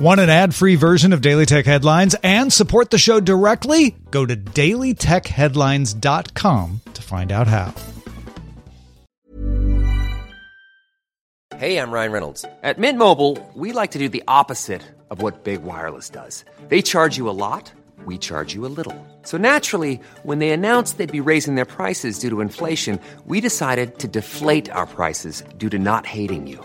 Want an ad free version of Daily Tech Headlines and support the show directly? Go to dailytechheadlines.com to find out how. Hey, I'm Ryan Reynolds. At Mint Mobile, we like to do the opposite of what Big Wireless does. They charge you a lot, we charge you a little. So naturally, when they announced they'd be raising their prices due to inflation, we decided to deflate our prices due to not hating you.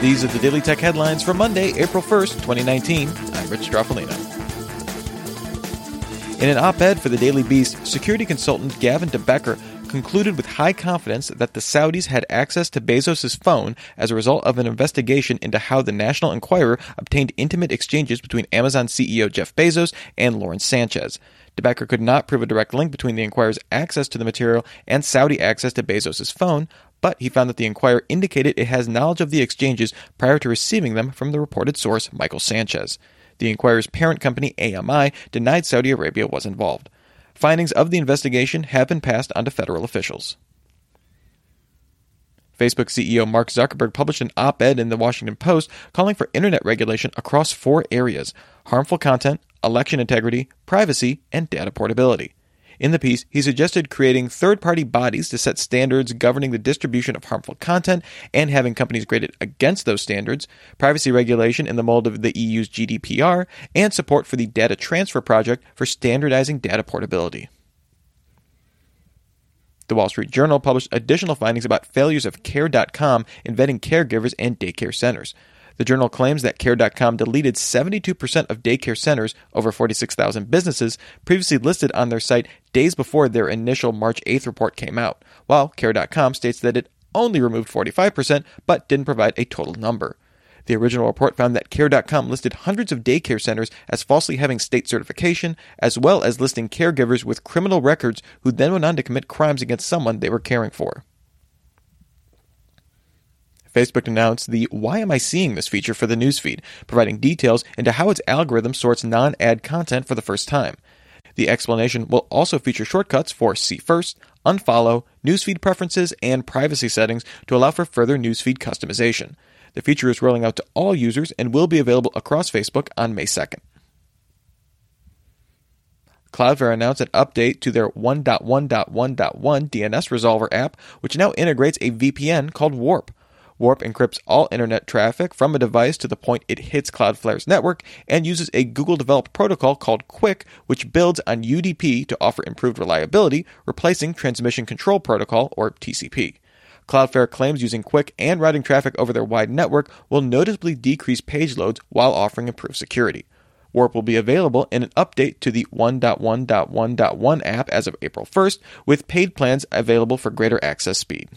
These are the Daily Tech headlines for Monday, April 1st, 2019. I'm Rich Stroffolino. In an op ed for the Daily Beast, security consultant Gavin de Becker concluded with high confidence that the Saudis had access to Bezos' phone as a result of an investigation into how the National Enquirer obtained intimate exchanges between Amazon CEO Jeff Bezos and Lauren Sanchez. De Becker could not prove a direct link between the Enquirer's access to the material and Saudi access to Bezos' phone, but he found that the Enquirer indicated it has knowledge of the exchanges prior to receiving them from the reported source, Michael Sanchez. The Enquirer's parent company, AMI, denied Saudi Arabia was involved. Findings of the investigation have been passed on to federal officials. Facebook CEO Mark Zuckerberg published an op ed in the Washington Post calling for internet regulation across four areas harmful content, election integrity, privacy, and data portability. In the piece, he suggested creating third party bodies to set standards governing the distribution of harmful content and having companies graded against those standards, privacy regulation in the mold of the EU's GDPR, and support for the Data Transfer Project for standardizing data portability. The Wall Street Journal published additional findings about failures of Care.com in vetting caregivers and daycare centers. The journal claims that Care.com deleted 72% of daycare centers, over 46,000 businesses, previously listed on their site days before their initial March 8th report came out, while Care.com states that it only removed 45% but didn't provide a total number. The original report found that Care.com listed hundreds of daycare centers as falsely having state certification, as well as listing caregivers with criminal records who then went on to commit crimes against someone they were caring for. Facebook announced the Why Am I Seeing This feature for the newsfeed, providing details into how its algorithm sorts non ad content for the first time. The explanation will also feature shortcuts for see first, unfollow, newsfeed preferences, and privacy settings to allow for further newsfeed customization. The feature is rolling out to all users and will be available across Facebook on May 2nd. Cloudflare announced an update to their 1.1.1.1 DNS Resolver app, which now integrates a VPN called Warp. Warp encrypts all internet traffic from a device to the point it hits Cloudflare's network and uses a Google developed protocol called QUIC, which builds on UDP to offer improved reliability, replacing Transmission Control Protocol, or TCP. Cloudflare claims using QUIC and routing traffic over their wide network will noticeably decrease page loads while offering improved security. Warp will be available in an update to the 1.1.1.1 app as of April 1st, with paid plans available for greater access speed.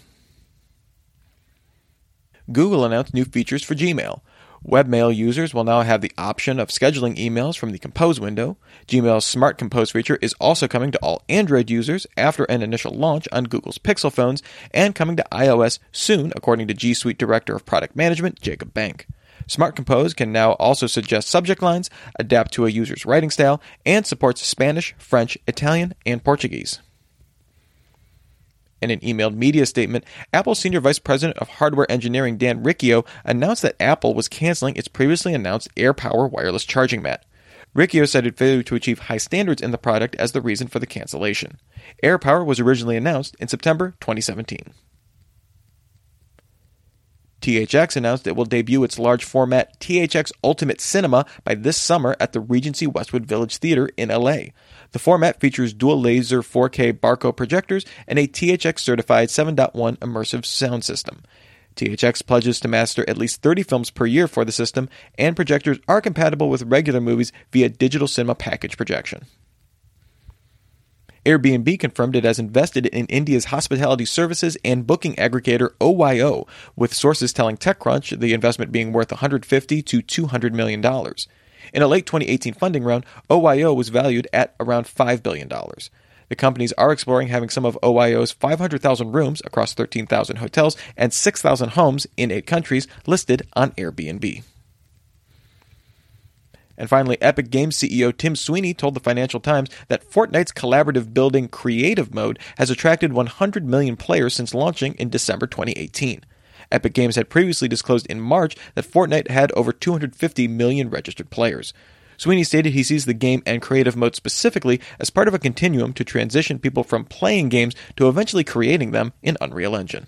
Google announced new features for Gmail. Webmail users will now have the option of scheduling emails from the Compose window. Gmail's Smart Compose feature is also coming to all Android users after an initial launch on Google's Pixel phones and coming to iOS soon, according to G Suite Director of Product Management Jacob Bank. Smart Compose can now also suggest subject lines, adapt to a user's writing style, and supports Spanish, French, Italian, and Portuguese. In an emailed media statement, Apple Senior Vice President of Hardware Engineering Dan Riccio announced that Apple was canceling its previously announced AirPower wireless charging mat. Riccio cited failure to achieve high standards in the product as the reason for the cancellation. AirPower was originally announced in September 2017. THX announced it will debut its large format THX Ultimate Cinema by this summer at the Regency Westwood Village Theater in LA. The format features dual laser 4K Barco projectors and a THX certified 7.1 immersive sound system. THX pledges to master at least 30 films per year for the system, and projectors are compatible with regular movies via digital cinema package projection. Airbnb confirmed it has invested in India's hospitality services and booking aggregator OYO, with sources telling TechCrunch the investment being worth 150 to 200 million dollars. In a late 2018 funding round, OYO was valued at around $5 billion. The companies are exploring having some of OYO's 500,000 rooms across 13,000 hotels and 6,000 homes in eight countries listed on Airbnb. And finally, Epic Games CEO Tim Sweeney told the Financial Times that Fortnite's collaborative building creative mode has attracted 100 million players since launching in December 2018. Epic Games had previously disclosed in March that Fortnite had over 250 million registered players. Sweeney stated he sees the game and creative mode specifically as part of a continuum to transition people from playing games to eventually creating them in Unreal Engine.